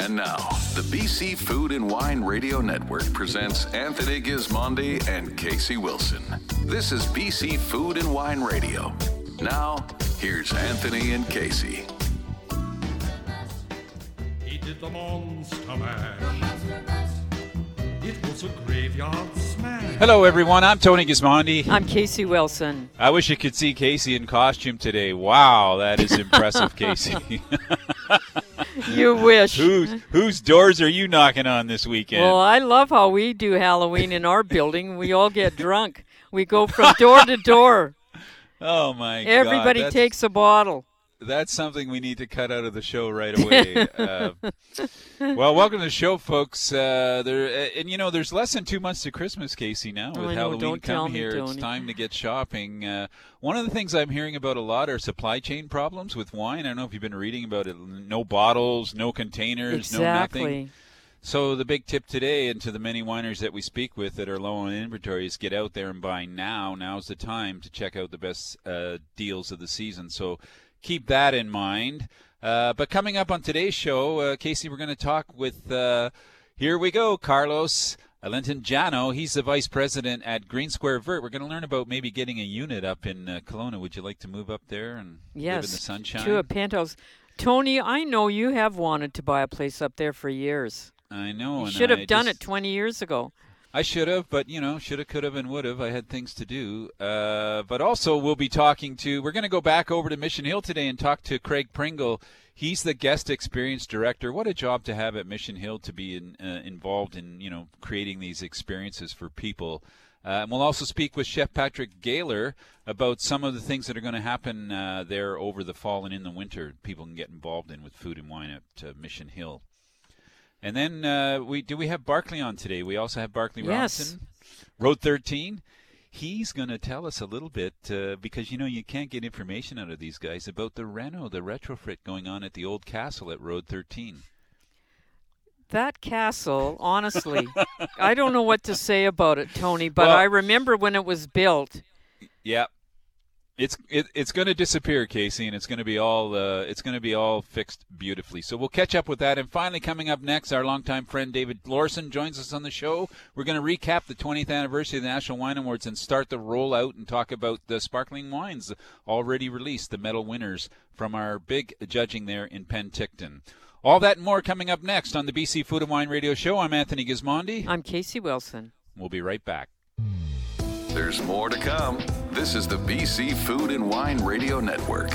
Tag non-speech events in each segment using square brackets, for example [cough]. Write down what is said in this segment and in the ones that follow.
And now, the BC Food and Wine Radio Network presents Anthony Gismondi and Casey Wilson. This is BC Food and Wine Radio. Now, here's Anthony and Casey. He did the monster mash. It was a graveyard smash. Hello, everyone. I'm Tony Gismondi. I'm Casey Wilson. I wish you could see Casey in costume today. Wow, that is impressive, [laughs] Casey. [laughs] [laughs] You wish. whose whose doors are you knocking on this weekend? Well, I love how we do Halloween in our building. We all get drunk. We go from door to door. [laughs] oh my God, Everybody takes a bottle. That's something we need to cut out of the show right away. uh, [laughs] well, welcome to the show, folks. Uh, there and you know, there's less than two months to Christmas, Casey. Now Oh, with know. Halloween come me, here, it's time to get shopping. Uh, one of the things I'm hearing about a lot are supply chain problems with wine. I don't know if you've been reading about it. No bottles, no containers, no nothing. So the big tip today, and to the many wineries that we speak with that are low on inventory, is get out there and buy now. Now's the time to check out the best uh, deals of the season. So keep that in mind. Uh, but coming up on today's show, uh, Casey, we're going to talk with. Uh, here we go, Carlos. Alentejano, he's the vice president at Green Square Vert. We're going to learn about maybe getting a unit up in uh, Kelowna. Would you like to move up there and live in the sunshine? To a penthouse. Tony, I know you have wanted to buy a place up there for years. I know. You should have I done just- it 20 years ago. I should have, but you know, should have, could have, and would have. I had things to do. Uh, but also, we'll be talking to. We're going to go back over to Mission Hill today and talk to Craig Pringle. He's the guest experience director. What a job to have at Mission Hill to be in, uh, involved in you know creating these experiences for people. Uh, and we'll also speak with Chef Patrick Gayler about some of the things that are going to happen uh, there over the fall and in the winter. People can get involved in with food and wine at uh, Mission Hill. And then uh, we do we have Barclay on today. We also have Barclay Yes. Robinson, Road 13. He's going to tell us a little bit uh, because you know you can't get information out of these guys about the reno, the retrofit going on at the old castle at Road 13. That castle, honestly, [laughs] I don't know what to say about it, Tony, but Well- I remember when it was built. Yeah, it's it, it's going to disappear, Casey, and it's going to be all uh, it's going to be all fixed beautifully. So we'll catch up with that. And finally, coming up next, our longtime friend David Lawrason joins us on the show. We're going to recap the 20th anniversary of the National Wine Awards and start the rollout and talk about the sparkling wines already released, the medal winners from our big judging there in Penticton. All that and more coming up next on the BC Food and Wine Radio Show. I'm Anthony Gismondi. I'm Casey Wilson. We'll be right back. There's more to come. This is the BC Food and Wine Radio Network.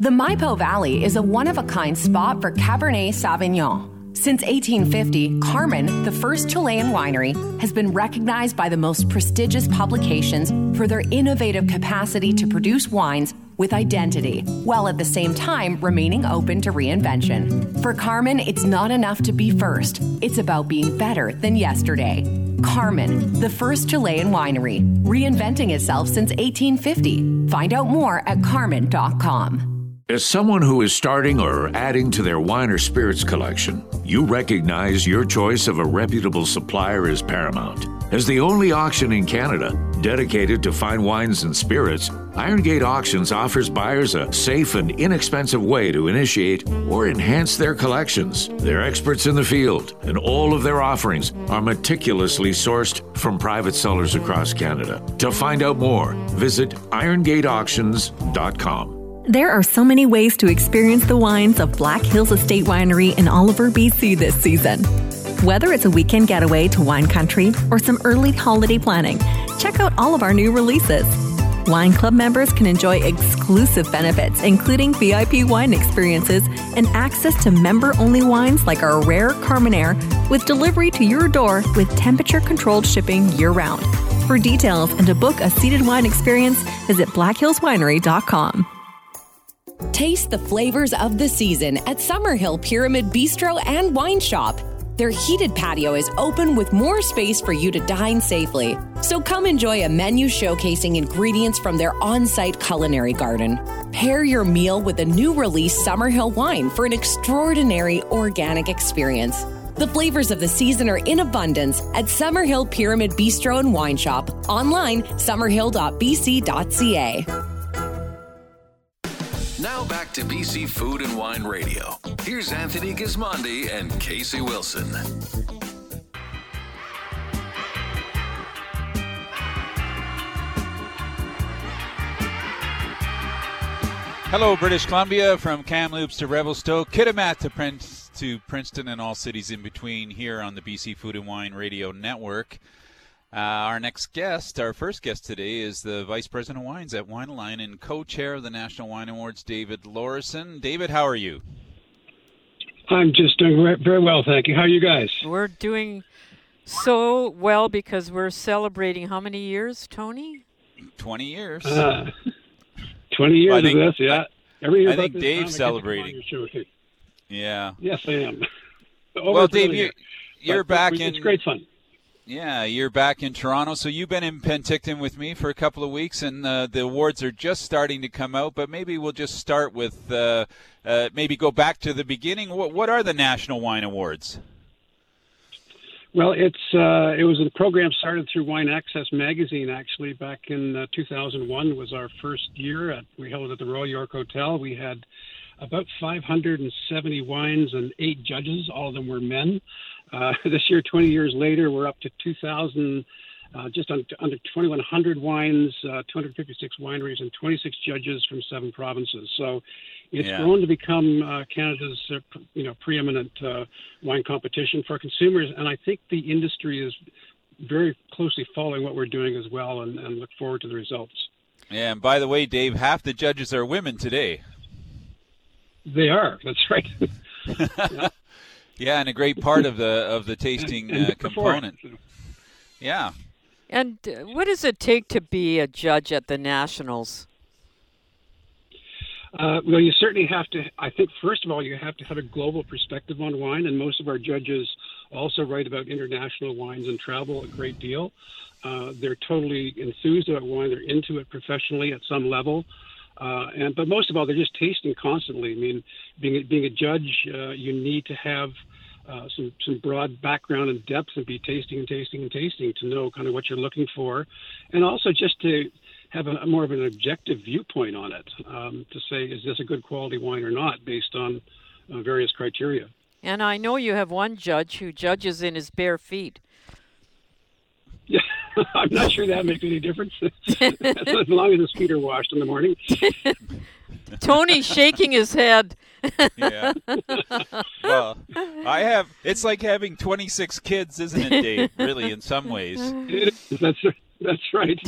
The Maipo Valley is a one of a kind spot for Cabernet Sauvignon. Since 1850, Carmen, the first Chilean winery, has been recognized by the most prestigious publications for their innovative capacity to produce wines with identity, while at the same time remaining open to reinvention. For Carmen, it's not enough to be first, it's about being better than yesterday. Carmen, the first Chilean winery, reinventing itself since 1850. Find out more at carmen.com. As someone who is starting or adding to their wine or spirits collection, you recognize your choice of a reputable supplier is paramount. As the only auction in Canada dedicated to fine wines and spirits, Iron Gate Auctions offers buyers a safe and inexpensive way to initiate or enhance their collections. They're experts in the field, and all of their offerings are meticulously sourced from private sellers across Canada. To find out more, visit irongateauctions.com. There are so many ways to experience the wines of Black Hills Estate Winery in Oliver, BC this season. Whether it's a weekend getaway to wine country or some early holiday planning, check out all of our new releases. Wine Club members can enjoy exclusive benefits, including VIP wine experiences and access to member only wines like our rare Carmenere with delivery to your door with temperature controlled shipping year round. For details and to book a seated wine experience, visit blackhillswinery.com. Taste the flavors of the season at Summerhill Pyramid Bistro and Wine Shop. Their heated patio is open with more space for you to dine safely. So come enjoy a menu showcasing ingredients from their on site culinary garden. Pair your meal with a new release Summerhill wine for an extraordinary organic experience. The flavors of the season are in abundance at Summerhill Pyramid Bistro and Wine Shop. Online, summerhill.bc.ca. Now back to BC Food and Wine Radio. Here's Anthony Gismondi and Casey Wilson. Hello, British Columbia, from Kamloops to Revelstoke, Kitimat to Prince to Princeton, and all cities in between here on the BC Food and Wine Radio Network. Uh, our next guest, our first guest today, is the Vice President of Wines at WineAlign and co-chair of the National Wine Awards, David Lawrason. David, how are you? I'm just doing very well, thank you. How are you guys? We're doing so well because we're celebrating how many years, Tony? Twenty years. Uh, Twenty years Well, I think- of this, yeah. Every year I think Dave's time, I get to come on celebrating. your show too. yeah. Yes, I am. [laughs] Over Well, Dave, you, year. you're back in. It's great fun. Yeah, you're back in Toronto. So you've been in Penticton with me for a couple of weeks, and uh, the awards are just starting to come out. But maybe we'll just start with uh, uh, maybe go back to the beginning. What, what are the National Wine Awards? Well, it's uh, it was a program started through Wine Access magazine. Actually, back in uh, 2001 was our first year. At, we held it at the Royal York Hotel. We had about 570 wines and eight judges. All of them were men. Uh, [laughs] this year, 20 years later, we're up to 2,000, uh, just under, under 2,100 wines, uh, 256 wineries, and 26 judges from seven provinces. So it's Yeah. grown to become uh, Canada's, uh, you know, preeminent uh, wine competition for consumers, and I think the industry is very closely following what we're doing as well, and, and look forward to the results. Yeah, and by the way, Dave, half the judges are women today. They are. That's right. [laughs] Yeah, and a great part of the of the tasting [laughs] uh, component. Yeah. And uh, what does it take to be a judge at the Nationals? Uh, well, you certainly have to. I think first of all, you have to have a global perspective on wine, and most of our judges also write about international wines and travel a great deal. Uh, they're totally enthused about wine. They're into it professionally at some level, uh, and but most of all, they're just tasting constantly. I mean, being a, being a judge, uh, you need to have uh, some some broad background and depth and be tasting and tasting and tasting to know kind of what you're looking for, and also just to have a, more of an objective viewpoint on it um, to say is this a good quality wine or not based on uh, various criteria. And I know you have one judge who judges in his bare feet. Yeah, [laughs] [laughs] I'm not sure that makes any difference [laughs] as long as his feet are washed in the morning. [laughs] Tony's shaking his head. Yeah. well, I have. It's like having 26 kids, isn't it, Dave? Really, in some ways. That's that's right.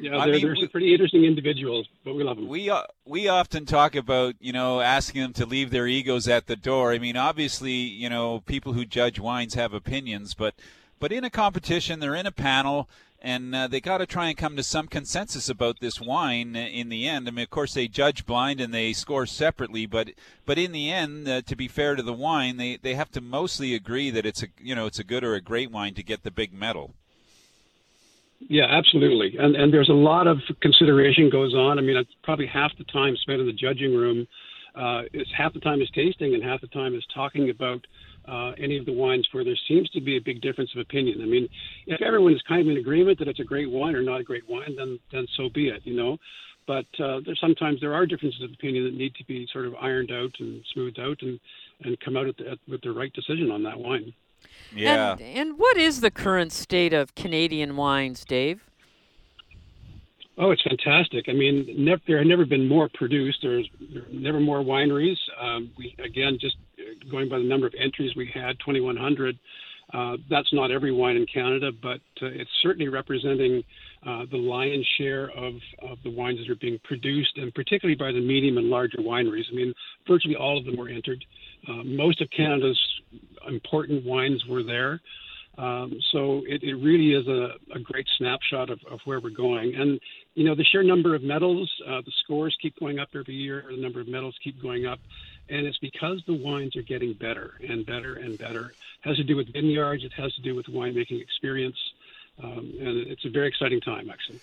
Yeah, they're, mean, they're we- some pretty interesting individuals, but we love them. We uh, we often talk about you know asking them to leave their egos at the door. I mean, obviously, you know, people who judge wines have opinions, but but in a competition, they're in a panel. And uh, they got to try and come to some consensus about this wine in the end. I mean, of course, they judge blind and they score separately, but but in the end, uh, to be fair to the wine, they, they have to mostly agree that it's a you know it's a good or a great wine to get the big medal. Yeah, absolutely. And and there's a lot of consideration goes on. I mean, it's probably half the time spent in the judging room uh, is half the time is tasting and half the time is talking about uh, any of the wines where there seems to be a big difference of opinion. I mean, if everyone is kind of in agreement that it's a great wine or not a great wine, then then so be it, you know. But uh, there sometimes there are differences of opinion that need to be sort of ironed out and smoothed out and and come out at the, at, with the right decision on that wine. Yeah. And, and what is the current state of Canadian wines, Dave? Oh, it's fantastic. I mean, nev- there have never been more produced. There's there never more wineries. Um, we again just going by the number of entries we had, 2,100. Uh, that's not every wine in Canada, but uh, it's certainly representing uh, the lion's share of, of the wines that are being produced, and particularly by the medium and larger wineries. I mean, virtually all of them were entered. Uh, most of Canada's important wines were there. Um, so it, it really is a, a great snapshot of, of where we're going. And, you know, the sheer number of medals, uh, the scores keep going up every year, the number of medals keep going up. And it's because the wines are getting better and better and better. It has to do with vineyards, it has to do with winemaking experience. Um, and it's a very exciting time, actually.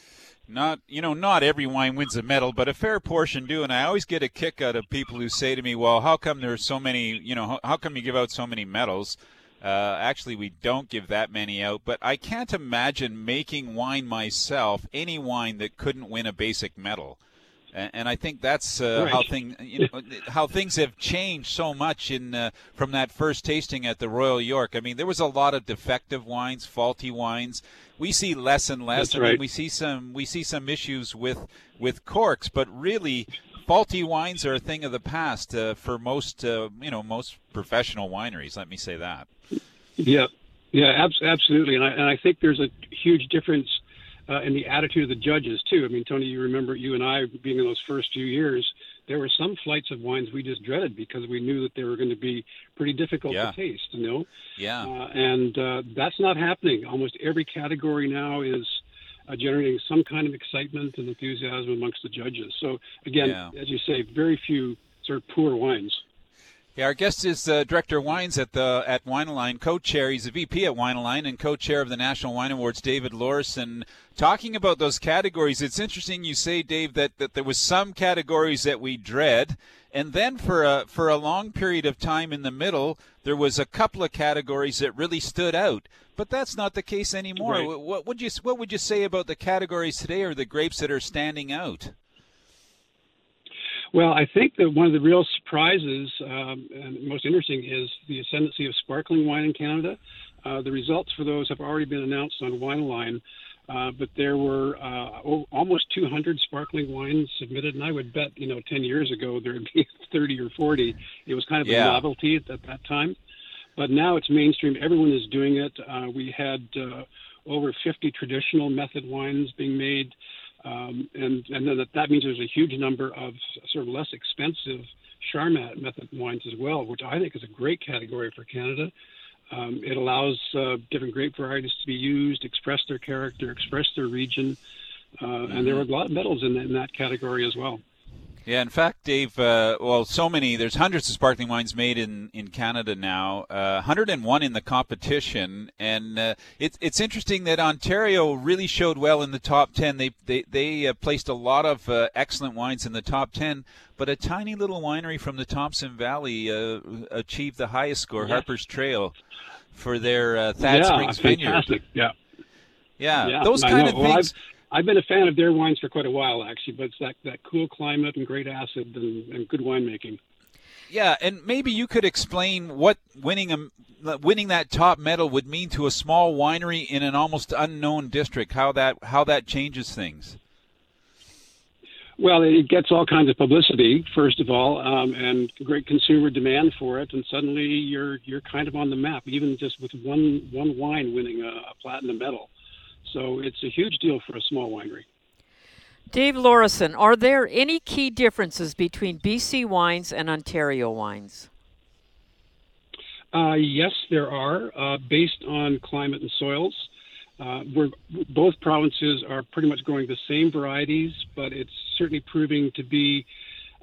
Not you know, not every wine wins a medal, but a fair portion do. And I always get a kick out of people who say to me, "Well, how come there's so many? You know, how, come you give out so many medals?" Uh, actually, we don't give that many out, but I can't imagine making wine myself, any wine that couldn't win a basic medal. And, I think that's uh, Right. how thing you know, how things have changed so much in uh, from that first tasting at the Royal York. I mean, there was a lot of defective wines, faulty wines. We see less and less. That's I mean, right. we see some we see some issues with with corks, but really. Faulty wines are a thing of the past uh, for most, uh, you know, most professional wineries. Let me say that. Yeah, yeah, abs- absolutely. And I, and I think there's a huge difference uh, in the attitude of the judges too. I mean, Tony, you remember you and I being in those first few years. There were some flights of wines we just dreaded because we knew that they were going to be pretty difficult Yeah. to taste. You know, Yeah. uh, and uh, that's not happening. Almost every category now is uh, generating some kind of excitement and enthusiasm amongst the judges. So again, Yeah. as you say, very few sort of poor wines. Yeah, our guest is uh, Director Wines at the at WineAlign, co-chair. He's a VP at WineAlign and co-chair of the National Wine Awards. David Lawrason, talking about those categories. It's interesting you say, Dave, that, that there was some categories that we dread, and then for a for a long period of time in the middle, there was a couple of categories that really stood out. But that's not the case anymore. Right. What would you what would you say about the categories today, or the grapes that are standing out? Well, I think that one of the real surprises um, and most interesting is the ascendancy of sparkling wine in Canada. Uh, the results for those have already been announced on WineAlign, uh, but there were uh, o- almost 200 sparkling wines submitted, and I would bet, you know, 10 years ago there would be [laughs] 30 or 40. It was kind of Yeah. a novelty at, at that time, but now it's mainstream. Everyone is doing it. Uh, we had uh, over 50 traditional method wines being made. Um, and and then that, that means there's a huge number of sort of less expensive Charmat method wines as well, which I think is a great category for Canada. Um, it allows uh, different grape varieties to be used, express their character, express their region, uh, and there are a lot of medals in, in that category as well. Yeah, in fact, Dave, uh, well, so many, there's hundreds of sparkling wines made in, in Canada now, uh, 101 in the competition. And uh, it, it's interesting that Ontario really showed well in the top 10. They, they, they uh, placed a lot of uh, excellent wines in the top 10, but a tiny little winery from the Thompson Valley uh, achieved the highest score, Yeah. Harper's Trail, for their uh, Thadd yeah, Springs Vineyard. fantastic. Yeah, Yeah, yeah. those kind of Well, things. I've, I've been a fan of their wines for quite a while, actually. But it's that that cool climate and great acid and, and good winemaking. Yeah, and maybe you could explain what winning a winning that top medal would mean to a small winery in an almost unknown district. How that how that changes things. Well, it gets all kinds of publicity, first of all, um, and great consumer demand for it, and suddenly you're you're kind of on the map, even just with one one wine winning a, a platinum medal. So it's a huge deal for a small winery. Dave Lawrason, are there any key differences between BC wines and Ontario wines? Uh, yes, there are, uh, based on climate and soils. Uh, we're, both provinces are pretty much growing the same varieties, but it's certainly proving to be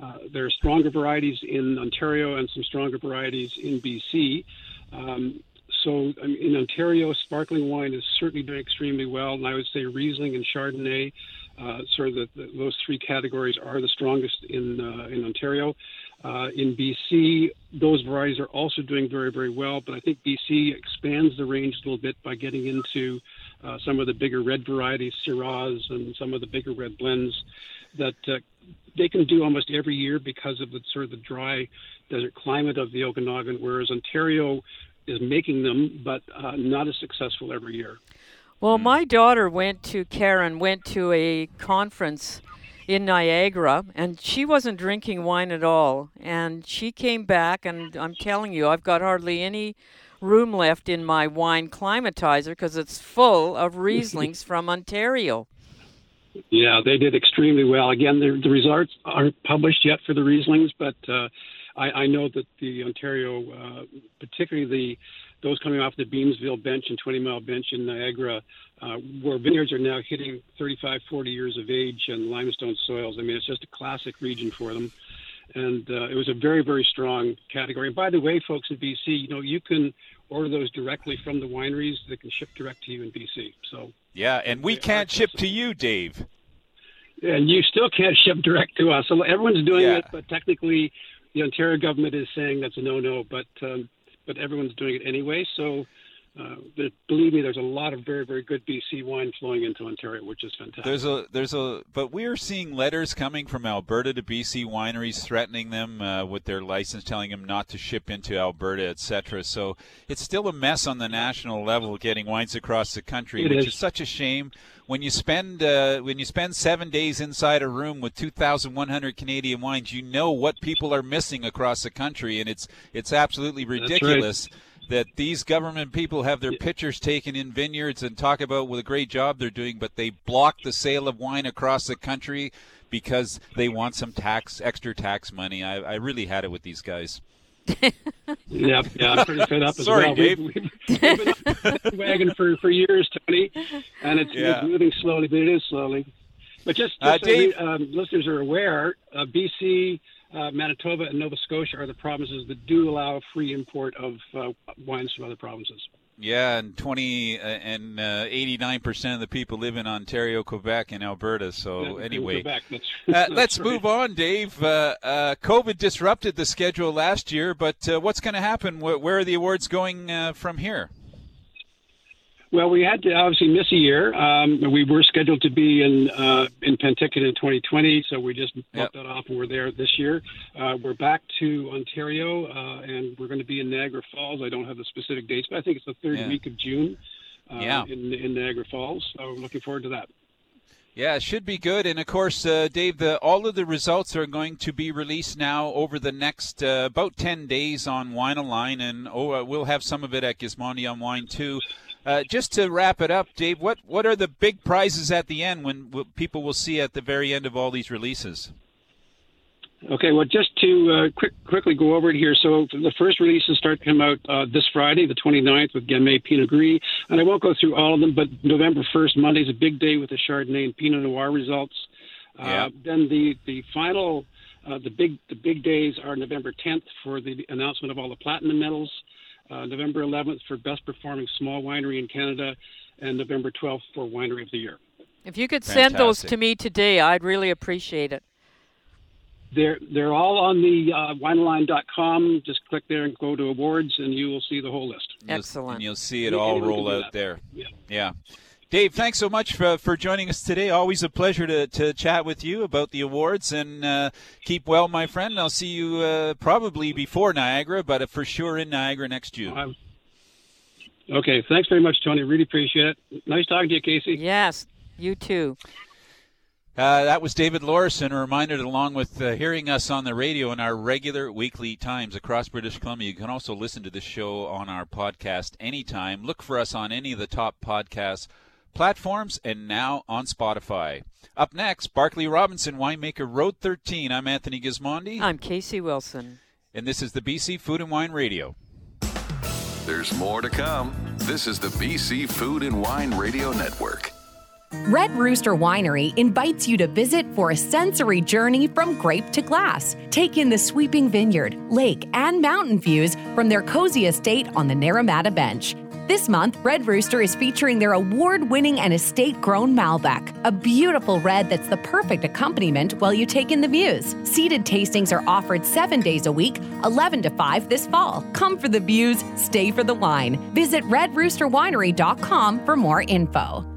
uh, there are stronger varieties in Ontario and some stronger varieties in BC. Um, so I mean, in Ontario, sparkling wine is certainly doing extremely well, and I would say Riesling and Chardonnay, uh, sort of the, the, those three categories are the strongest in uh, in Ontario. Uh, in BC, those varieties are also doing very, very well, but I think BC expands the range a little bit by getting into uh, some of the bigger red varieties, Syrahs, and some of the bigger red blends that uh, they can do almost every year because of the sort of the dry desert climate of the Okanagan, whereas Ontario is making them, but uh, not as successful every year. Well, my daughter went to Karen went to a conference in Niagara and she wasn't drinking wine at all and she came back and I'm telling you I've got hardly any room left in my wine climatizer because it's full of [laughs] Rieslings from Ontario. Yeah, they did extremely well. Again, the, the results aren't published yet for the Rieslings, but uh, I, I know that the Ontario, uh, particularly the those coming off the Beamsville bench and 20 Mile bench in Niagara, uh, where vineyards are now hitting 35, 40 years of age and limestone soils. I mean, it's just a classic region for them. And uh, it was a very, very strong category. And by the way, folks in BC, you know, you can order those directly from the wineries that can ship direct to you in BC. So Yeah, and we can't ship to you, Dave. and you still can't [laughs] ship direct to us. So everyone's doing Yeah. it, but technically, the Ontario government is saying that's a no-no. But um, but everyone's doing it anyway. So uh, believe me, there's a lot of very, very good BC wine flowing into Ontario, which is fantastic. There's a, there's a, but we are seeing letters coming from Alberta to BC wineries threatening them uh, with their license, telling them not to ship into Alberta, etc. So it's still a mess on the national level getting wines across the country, It which is. is such a shame. When you spend uh, when you spend seven days inside a room with 2,100 Canadian wines, you know what people are missing across the country, and it's it's absolutely right. That these government people have their pictures taken in vineyards and talk about what a great job they're doing, but they block the sale of wine across the country because they want some tax, extra tax money. I, I really had it with these guys. [laughs] Yeah, yeah, I'm pretty fed up as Sorry, well. Dave. We've, we've been wagon for, for years, Tony, and it's, Yeah. it's moving slowly, but it is slowly. But just, just Uh, so Dave- we, um, listeners are aware, uh, BC, uh, Manitoba, and Nova Scotia are the provinces that do allow free import of uh, wines from other provinces. Yeah, and 20 uh, and uh, 89% of the people live in Ontario, Quebec, and Alberta. So Yeah, anyway, Quebec, that's, [laughs] Uh, [laughs] that's let's right. move on, Dave. Uh, uh, COVID disrupted the schedule last year, but uh, what's going to happen? Where, where are the awards going uh, from here? Well, we had to obviously miss a year. Um, we were scheduled to be in uh, in Penticton in 2020, so we just bumped Yep. that off, and we're there this year. Uh, we're back to Ontario, uh, and we're going to be in Niagara Falls. I don't have the specific dates, but I think it's the third Yeah. week of June. Uh, Yeah. in, in Niagara Falls. So I'm looking forward to that. Yeah, it should be good. And of course, uh, Dave, the, all of the results are going to be released now over the next uh, about 10 days on Wine Align, and oh, uh, we'll have some of it at Gismondi on Wine too. Uh, just to wrap it up, Dave, what, what are the big prizes at the end when w- people will see at the very end of all these releases? Okay, well, just to uh, quick, quickly go over it here. So the first releases start to come out uh, this Friday, the 29th, with Gamay Pinot Gris. And I won't go through all of them, but November 1st, Monday's a big day with the Chardonnay and Pinot Noir results. Yeah. Uh, then the, the final, uh, the big the big days are November 10th for the announcement of all the platinum medals, uh, November 11th for best performing small winery in Canada, and November 12th for winery of the year. If you could send those to me today, I'd really appreciate it. They're they're all on the uh, winealign.com. Just click there and go to awards, and you will see the whole list. You'll- Excellent. And you'll see it all roll out there. Yeah. Yeah. Dave, thanks so much for, for joining us today. Always a pleasure to, to chat with you about the awards and uh, keep well, my friend. I'll see you uh, probably before Niagara, but for sure in Niagara next June. Um, okay, thanks very much, Tony. Really appreciate it. Nice talking to you, Casey. Yes, you too. Uh, that was David Lawrason. A reminder that along with uh, hearing us on the radio in our regular weekly times across British Columbia, you can also listen to the show on our podcast anytime. Look for us on any of the top podcast platforms and now on Spotify. Up next, Barclay Robinson, winemaker Road 13. I'm Anthony Gismondi, I'm Casey Wilson. and this is the BC Food and Wine Radio. There's more to come. This is the BC Food and Wine Radio Network. Red Rooster Winery invites you to visit for a sensory journey from grape to glass. Take in the sweeping vineyard, lake, and mountain views from their cozy estate on the Naramata Bench. This month, Red Rooster is featuring their award winning and estate grown Malbec, a beautiful red that's the perfect accompaniment while you take in the views. Seated tastings are offered seven days a week, 11 to 5 this fall. Come for the views, stay for the wine. Visit redroosterwinery.com for more info.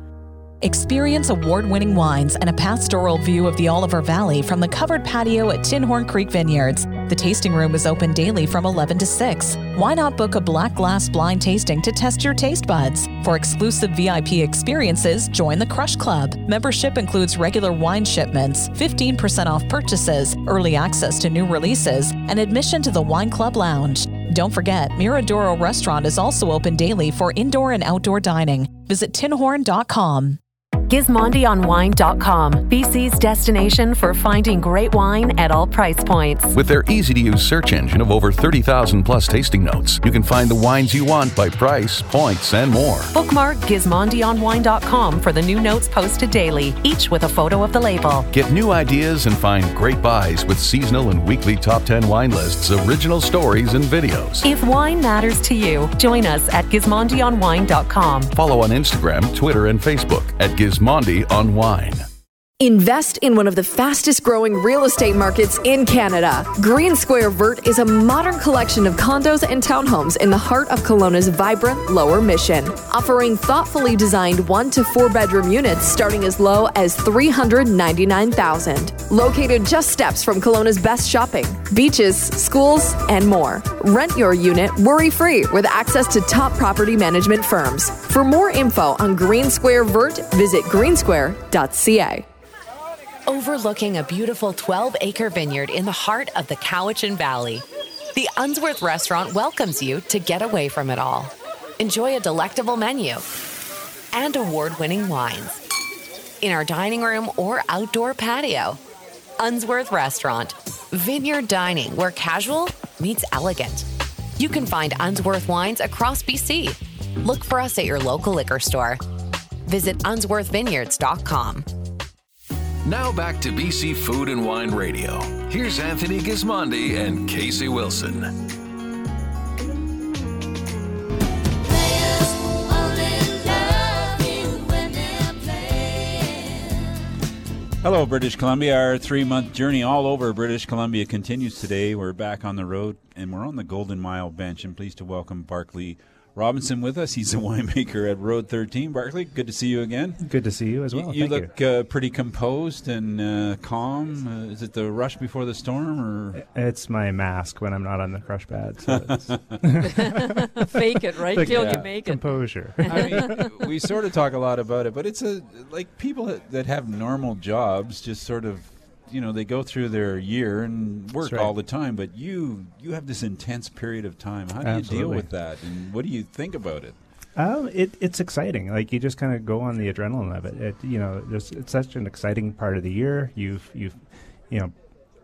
Experience award winning wines and a pastoral view of the Oliver Valley from the covered patio at Tinhorn Creek Vineyards. The tasting room is open daily from 11 to 6. Why not book a black glass blind tasting to test your taste buds? For exclusive VIP experiences, join the Crush Club. Membership includes regular wine shipments, 15% off purchases, early access to new releases, and admission to the Wine Club Lounge. Don't forget, Miradoro Restaurant is also open daily for indoor and outdoor dining. Visit tinhorn.com. GismondiOnWine.com, BC's destination for finding great wine at all price points. With their easy to use search engine of over 30,000 plus tasting notes, you can find the wines you want by price, points, and more. Bookmark GismondiOnWine.com for the new notes posted daily, each with a photo of the label. Get new ideas and find great buys with seasonal and weekly top 10 wine lists, original stories, and videos. If wine matters to you, join us at GismondiOnWine.com. Follow on Instagram, Twitter, and Facebook at Gismondi on Wine. Invest in one of the fastest growing real estate markets in Canada. Green Square Vert is a modern collection of condos and townhomes in the heart of Kelowna's vibrant Lower Mission, offering thoughtfully designed one to four bedroom units starting as low as 399,000. Located just steps from Kelowna's best shopping, beaches, schools, and more. Rent your unit worry free with access to top property management firms. For more info on Green Square Vert, visit greensquare.ca. Overlooking a beautiful 12 acre vineyard in the heart of the Cowichan Valley, the Unsworth restaurant welcomes you to get away from it all. Enjoy a delectable menu and award winning wines in our dining room or outdoor patio. Unsworth Restaurant, vineyard dining where casual meets elegant. You can find Unsworth wines across BC. Look for us at your local liquor store. Visit unsworthvineyards.com. Now back to BC Food and Wine Radio. Here's Anthony Gismondi and Casey Wilson. Hello, British Columbia. Our three month journey all over British Columbia continues today. We're back on the road and we're on the Golden Mile bench. I'm pleased to welcome Barclay Robinson with us. He's a [laughs] winemaker at Road 13. Barclay, good to see you again. Good to see you as well. You, you Thank look Uh, pretty composed and uh, calm. Uh, is it the rush before the storm, or It's my mask when I'm not on the crush pad. So it's [laughs] [laughs] Fake it, right? Till Yeah. you make it. composure. I mean, we sort of talk a lot about it, but it's a like people that, that have normal jobs just sort of you know they go through their year and work right. all the time, but you you have this intense period of time. How do you deal with that, and what do you think about it? Um, it, it's exciting. Like you just kind of go on the adrenaline of it. it you know, there's, it's such an exciting part of the year. You've you've you know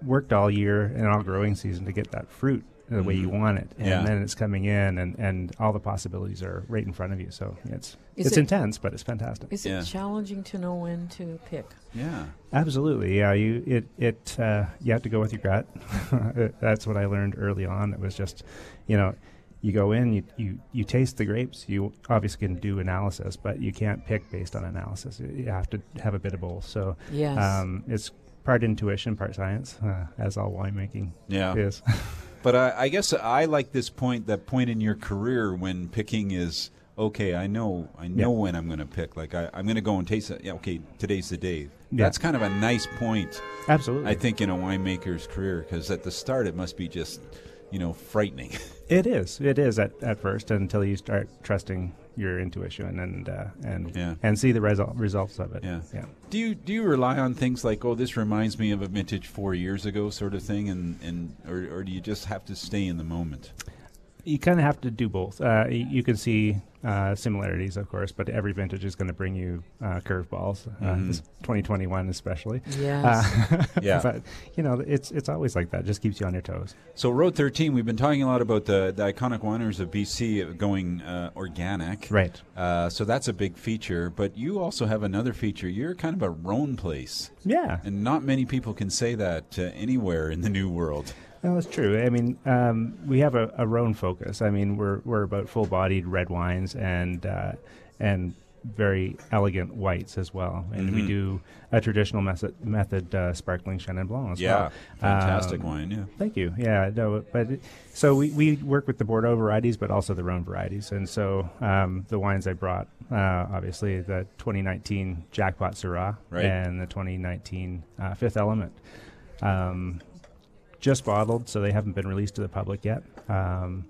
worked all year and all growing season to get that fruit the way you want it, and Yeah. then it's coming in, and, and all the possibilities are right in front of you. So it's Is it's it- intense, but it's fantastic. Is it challenging to know when to pick? Yeah, Absolutely, yeah. You it it uh, you have to go with your gut. [laughs] That's what I learned early on. It was just, you know, you go in, you you you taste the grapes. You obviously can do analysis, but you can't pick based on analysis. You have to have a bit of both. So Yes. um, it's part intuition, part science, uh, as all winemaking yeah. is. [laughs] But I, I guess I like this point, that point in your career when picking is okay. I know, I know Yeah. when I'm going to pick. Like I, I'm going to go and taste it. Yeah, okay, today's the day. Yeah. That's kind of a nice point, Absolutely, I think, in a winemaker's career because at the start it must be just, you know, frightening. [laughs] it is. It is at, at first until you start trusting your intuition and uh, and Yeah. and see the result results of it. Yeah. yeah. Do you do you rely on things like oh this reminds me of a vintage four years ago sort of thing and and or, or do you just have to stay in the moment? You kind of have to do both. Uh, y- you can see uh, similarities, of course, but every vintage is going to bring you uh, curveballs. Uh, Mhm. this 2021 especially. Yes. Uh, [laughs] Yeah. but you know, it's it's always like that. Just keeps you on your toes. So Road 13, we've been talking a lot about the, the iconic wineries of BC going uh, organic. Right. Uh, so that's a big feature, but you also have another feature. You're kind of a Rhone place, Yeah. and not many people can say that uh, anywhere in the new world. No, that's true. I mean, um, we have a, a Rhone focus. I mean, we're we're about full-bodied red wines and uh, and very elegant whites as well. And we Mhm. do a traditional method, method uh, sparkling Chenin Blanc as well. Yeah, well. fantastic Um, wine. Yeah. Thank you. Yeah, no, but it- so we, we work with the Bordeaux varieties, but also the Rhone varieties. And so um, the wines I brought, uh, obviously the 2019 Jackpot Syrah Right. and the 2019 uh, Fifth Element. Um, just bottled, so they haven't been released to the public yet. Um,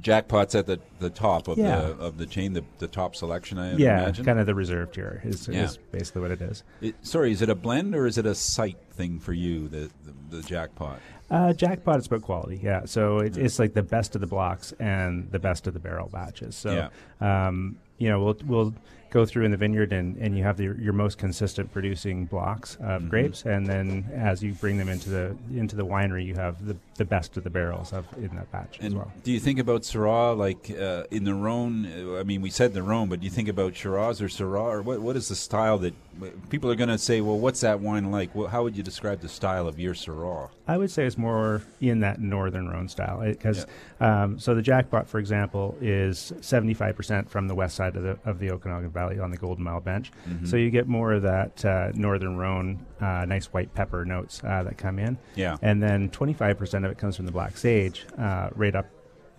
Jackpot's at the, the top of Yeah. the of the chain, the, the top selection. I yeah, imagine. kind of the reserved tier is, Yeah. is basically what it is. It, sorry, is it a blend or is it a site thing for you? The the, the jackpot. Uh, jackpot is about quality, yeah. So it, it's like the best of the blocks and the best of the barrel batches. So, um, you know, we'll we'll go through in the vineyard and, and you have the, your most consistent producing blocks of Mhm. grapes, and then as you bring them into the into the winery, you have the, the best of the barrels of in that batch as well. do you think about Syrah like uh, in the Rhone? I mean, we said the Rhone, but do you think about Shiraz or Syrah, or what? What is the style that people are going to say? Well, what's that wine like? Well, how would you describe the style of your Syrah? I would say it's more in that northern Rhone style because um, so the jackpot, for example, is seventy five percent from the west side of the of the Okanagan Valley. On the Golden Mile Bench. Mhm. So you get more of that uh, Northern Rhone, uh, nice white pepper notes uh, that come in. Yeah. And then 25% of it comes from the Black Sage, uh, right up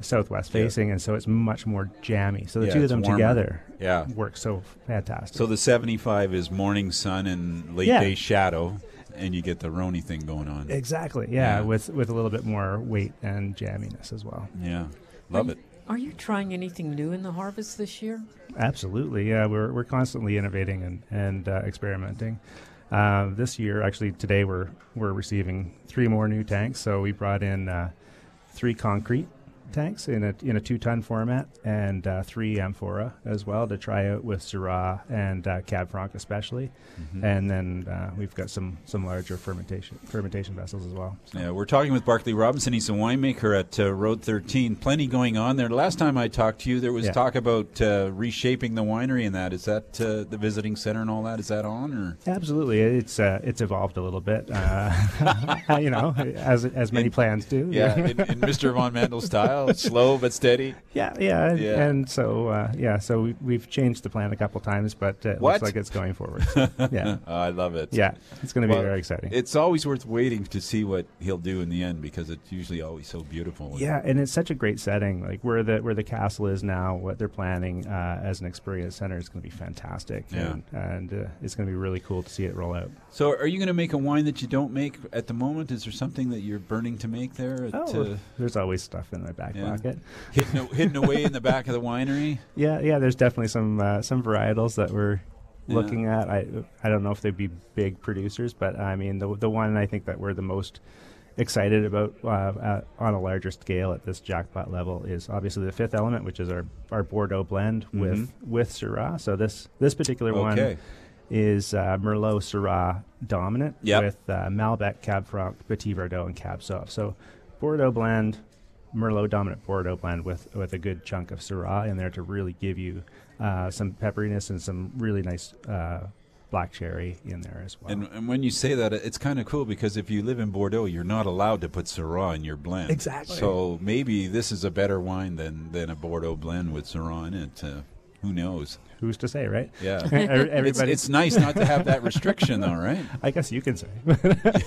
southwest Yeah. facing, and so it's much more jammy. So the Yeah, two of them warmer. together Yeah. work so fantastic. So the 75 is morning sun and late Yeah. day shadow, and you get the Roni thing going on. Exactly. Yeah, Yeah. with with a little bit more weight and jamminess as well. Yeah, love are it. You, are you trying anything new in the harvest this year? Absolutely. Yeah, we're we're constantly innovating and and uh, experimenting. Uh, this year, actually, today we're we're receiving three more new tanks. So we brought in uh, three concrete tanks in a in a two ton format and uh, three amphora as well to try out with Syrah and uh, Cab Franc especially, Mhm. and then uh, we've got some some larger fermentation fermentation vessels as well. Yeah, we're talking with Barclay Robinson. He's a winemaker at uh, Road 13. Plenty going on there. Last time I talked to you, there was Yeah. talk about uh, reshaping the winery and that. Is that uh, the visiting center and all that? Is that on or? Absolutely, it's uh, it's evolved a little bit, uh, [laughs] you know, as as many plans do. Yeah, [laughs] in, in Mr. Von Mandl style, [laughs] slow but steady. Yeah, yeah, and, Yeah. and so uh, yeah, so we, we've changed the plan a couple times, but uh, it What? looks like it's going forward. So, [laughs] yeah, Oh, I love it. Yeah, it's going to be Well, very exciting. It's always worth waiting to see what he'll do in the end because it's usually always so beautiful. yeah, and it's such a great setting. Like where the where the castle is now, what they're planning uh, as an experience center is going to be fantastic. Yeah. and, and uh, it's going to be really cool to see it roll out. So, are you going to make a wine that you don't make at the moment? Is there something that you're burning to make there? Oh, there's always stuff in my back yeah. pocket. hidden, a- hidden away in the back of the winery. [laughs] Yeah, yeah. There's definitely some uh, some varietals that we're Yeah. looking at. I I don't know if they'd be big producers, but I mean the the one I think that we're the most excited about uh, uh, on a larger scale at this jackpot level is obviously the Fifth Element, which is our our Bordeaux blend with Mhm. with Syrah. So this this particular Okay. one is uh, Merlot Syrah dominant Yep. with uh, Malbec, Cab Franc, Petit Verdot, and Cab Sauv. So Bordeaux blend, Merlot dominant Bordeaux blend with with a good chunk of Syrah in there to really give you uh, some pepperiness and some really nice uh, black cherry in there as well. And, and when you say that, it's kind of cool because if you live in Bordeaux, you're not allowed to put Syrah in your blend. Exactly. So maybe this is a better wine than, than a Bordeaux blend with Syrah in it. Uh, who knows? Who's to say, right? Yeah. [laughs] Every- it's, everybody- it's nice not to have that [laughs] restriction, though, right? I guess you can say. [laughs]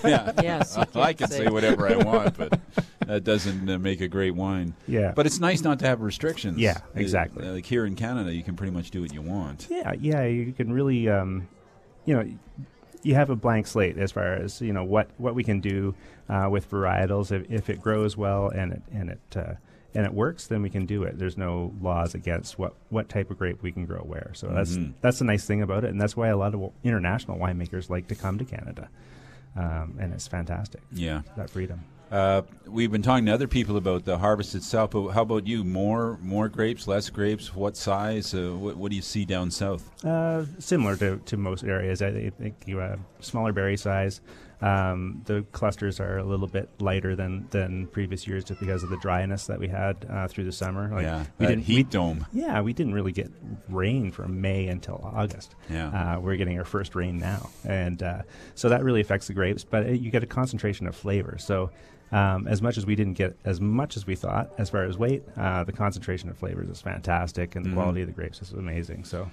yeah. Yes, you I can can say say. whatever I want, but that doesn't uh, make a great wine. Yeah. But it's nice not to have restrictions. Yeah, Uh, exactly. like here in Canada, you can pretty much do what you want. Yeah, yeah, you can really, um, you know, you have a blank slate as far as you know what what we can do uh, with varietals. If, if it grows well and it and it uh, and it works, then we can do it. There's no laws against what what type of grape we can grow where. So that's Mhm. that's the nice thing about it, and that's why a lot of international winemakers like to come to Canada, um, and it's fantastic. Yeah. that freedom. Uh, we've been talking to other people about the harvest itself, but how about you? More, more grapes, less grapes? What size? Uh, what, what do you see down south? Uh, similar to, to most areas, I think you have smaller berry size. Um, the clusters are a little bit lighter than, than previous years, just because of the dryness that we had uh, through the summer. Yeah, we that didn't heat we- dome. Yeah, we didn't really get rain from May until August. Yeah. uh, we're getting our first rain now, and uh, so that really affects the grapes. But uh, you get a concentration of flavor. So. Um, as much as we didn't get as much as we thought as far as weight, uh, the concentration of flavors is fantastic, and the Mhm. quality of the grapes is amazing. So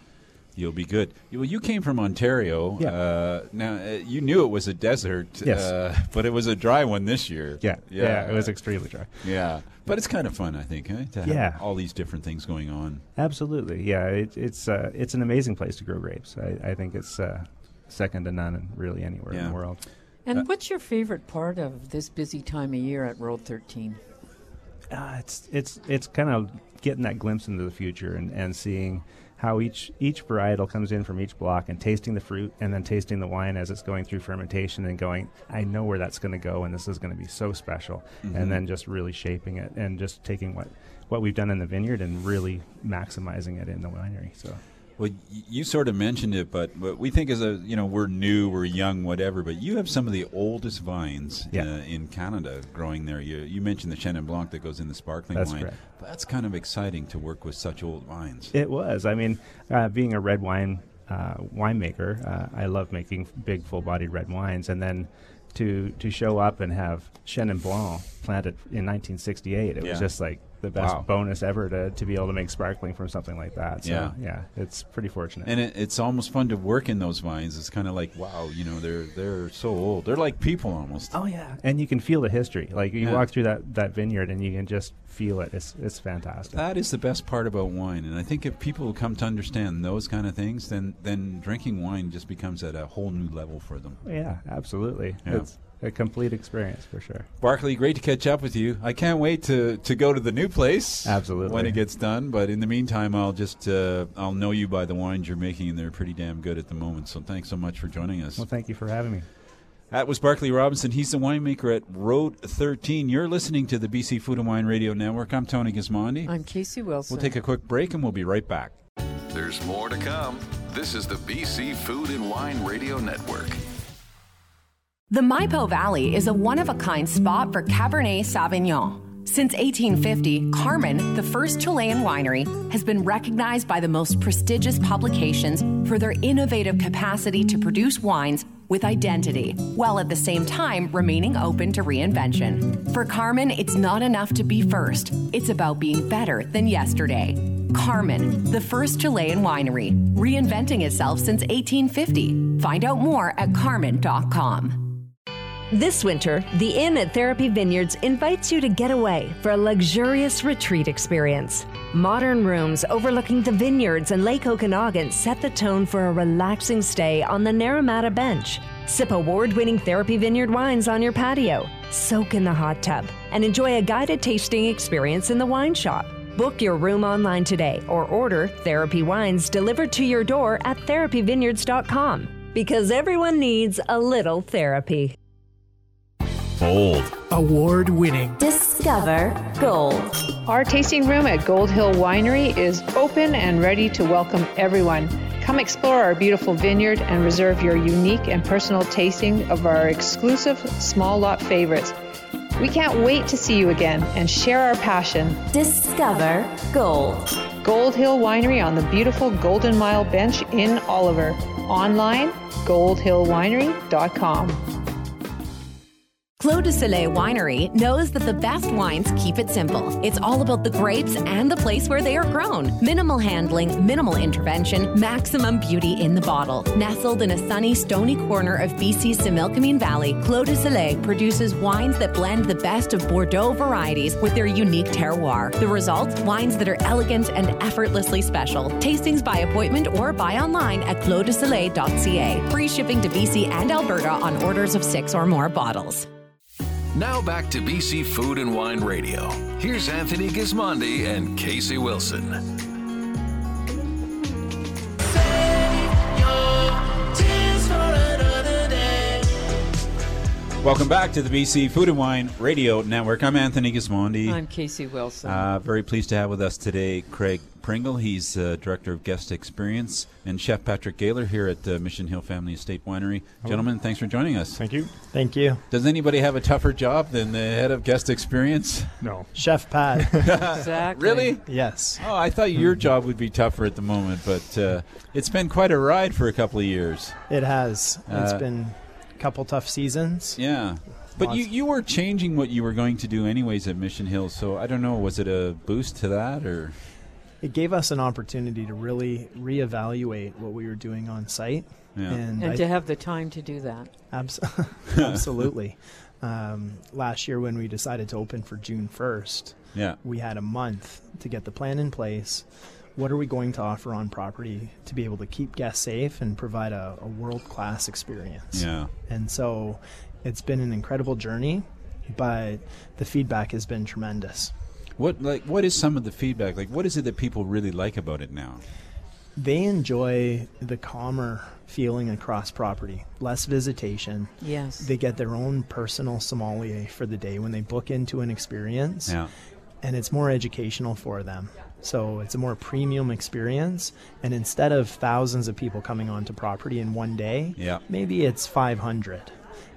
You'll be good. Well, you came from Ontario. Yeah. Uh, now uh, you knew it was a desert. Yes. Uh, [laughs] but it was a dry one this year. Yeah, yeah, it was extremely dry. Yeah, but it's kind of fun, I think, eh? To have Yeah. all these different things going on. Absolutely, yeah. It, it's uh, it's an amazing place to grow grapes. I, I think it's uh, second to none in really anywhere in the world. And what's your favorite part of this busy time of year at Road 13? Uh, it's it's it's kind of getting that glimpse into the future and, and seeing how each each varietal comes in from each block and tasting the fruit and then tasting the wine as it's going through fermentation and going I know where that's going to go and this is going to be so special Mhm. and then just really shaping it and just taking what what we've done in the vineyard and really maximizing it in the winery so Well, you sort of mentioned it, but, we think as a you know we're new, we're young, whatever. But you have some of the oldest vines Yeah. uh, in Canada growing there. You you mentioned the Chenin Blanc that goes in the sparkling That's wine. correct. That's kind of exciting to work with such old vines. It was. I mean, uh, being a red wine uh, winemaker, uh, I love making big, full-bodied red wines, and then to to show up and have Chenin Blanc planted in 1968, it Yeah. was just like the best Wow. bonus ever to, to be able to make sparkling from something like that. So, Yeah. yeah, it's pretty fortunate. And it, it's almost fun to work in those vines. It's kind of like, wow, you know, they're they're so old. They're like people almost. Oh yeah, and you can feel the history. Like you Yeah. walk through that, that vineyard and you can just feel it. It's it's fantastic. That is the best part about wine, and I think if people come to understand those kind of things, then then drinking wine just becomes at a whole new level for them. yeah, absolutely. Yeah. It's a complete experience for sure. Barclay, great to catch up with you. I can't wait to, to go to the new place. Absolutely. When it gets done, but in the meantime, I'll just uh, I'll know you by the wines you're making, and they're pretty damn good at the moment. So thanks so much for joining us. Well, thank you for having me. That was Barclay Robinson. He's the winemaker at Road 13. You're listening to the BC Food and Wine Radio Network. I'm Tony Gismondi. I'm Casey Wilson. We'll take a quick break and we'll be right back. There's more to come. This is the BC Food and Wine Radio Network. The Maipo Valley is a one of a kind spot for Cabernet Sauvignon. Since 1850, Carmen, the first Chilean winery, has been recognized by the most prestigious publications for their innovative capacity to produce wines with identity, while at the same time remaining open to reinvention. For Carmen, it's not enough to be first, it's about being better than yesterday. Carmen, the first Chilean winery, reinventing itself since 1850. Find out more at carmen.com. This winter, the Inn at Therapy Vineyards invites you to get away for a luxurious retreat experience. Modern rooms overlooking the vineyards and Lake Okanagan set the tone for a relaxing stay on the Naramata bench. Sip award winning Therapy Vineyard wines on your patio, soak in the hot tub, and enjoy a guided tasting experience in the wine shop. Book your room online today or order Therapy Wines delivered to your door at therapyvineyards.com because everyone needs a little therapy. Bold. Award winning. Discover Gold. Our tasting room at Gold Hill Winery is open and ready to welcome everyone. Come explore our beautiful vineyard and reserve your unique and personal tasting of our exclusive small lot favorites. We can't wait to see you again and share our passion. Discover Gold. Gold Hill Winery on the beautiful Golden Mile Bench in Oliver. Online, goldhillwinery.com. Clos de Soleil Winery knows that the best wines keep it simple. It's all about the grapes and the place where they are grown. Minimal handling, minimal intervention, maximum beauty in the bottle. Nestled in a sunny, stony corner of BC's Similkameen Valley, Clos de Soleil produces wines that blend the best of Bordeaux varieties with their unique terroir. The result? Wines that are elegant and effortlessly special. Tastings by appointment or buy online at closdesoleil.ca. Free shipping to BC and Alberta on orders of six or more bottles. Now back to BC Food and Wine Radio. Here's Anthony Gismondi and Casey Wilson. Welcome back to the BC Food and Wine Radio Network. I'm Anthony Gismondi. I'm Casey Wilson. Uh, very pleased to have with us today Craig Pringle. He's uh, Director of Guest Experience, and Chef Patrick Gayler here at uh, Mission Hill Family Estate Winery. Gentlemen, thanks for joining us. Thank you. Thank you. Does anybody have a tougher job than the head of Guest Experience? No. Chef Pat. [laughs] exactly. Really? yes. Oh, I thought your job would be tougher at the moment, but uh, it's been quite a ride for a couple of years. It has. It's been a couple tough seasons. Yeah. But you, you were changing what you were going to do anyways at Mission Hill, so I don't know, was it a boost to that or It gave us an opportunity to really reevaluate what we were doing on site. Yeah. And, and I- to have the time to do that. Abs- [laughs] [laughs] absolutely. um, last year, when we decided to open for June 1st, Yeah. we had a month to get the plan in place. What are we going to offer on property to be able to keep guests safe and provide a, a world class experience? Yeah. And so it's been an incredible journey, but the feedback has been tremendous. What like what is some of the feedback? Like what is it that people really like about it now? They enjoy the calmer feeling across property, less visitation. Yes. They get their own personal sommelier for the day when they book into an experience. Yeah. And it's more educational for them. So it's a more premium experience. And instead of thousands of people coming onto property in one day, Yeah. maybe it's 500.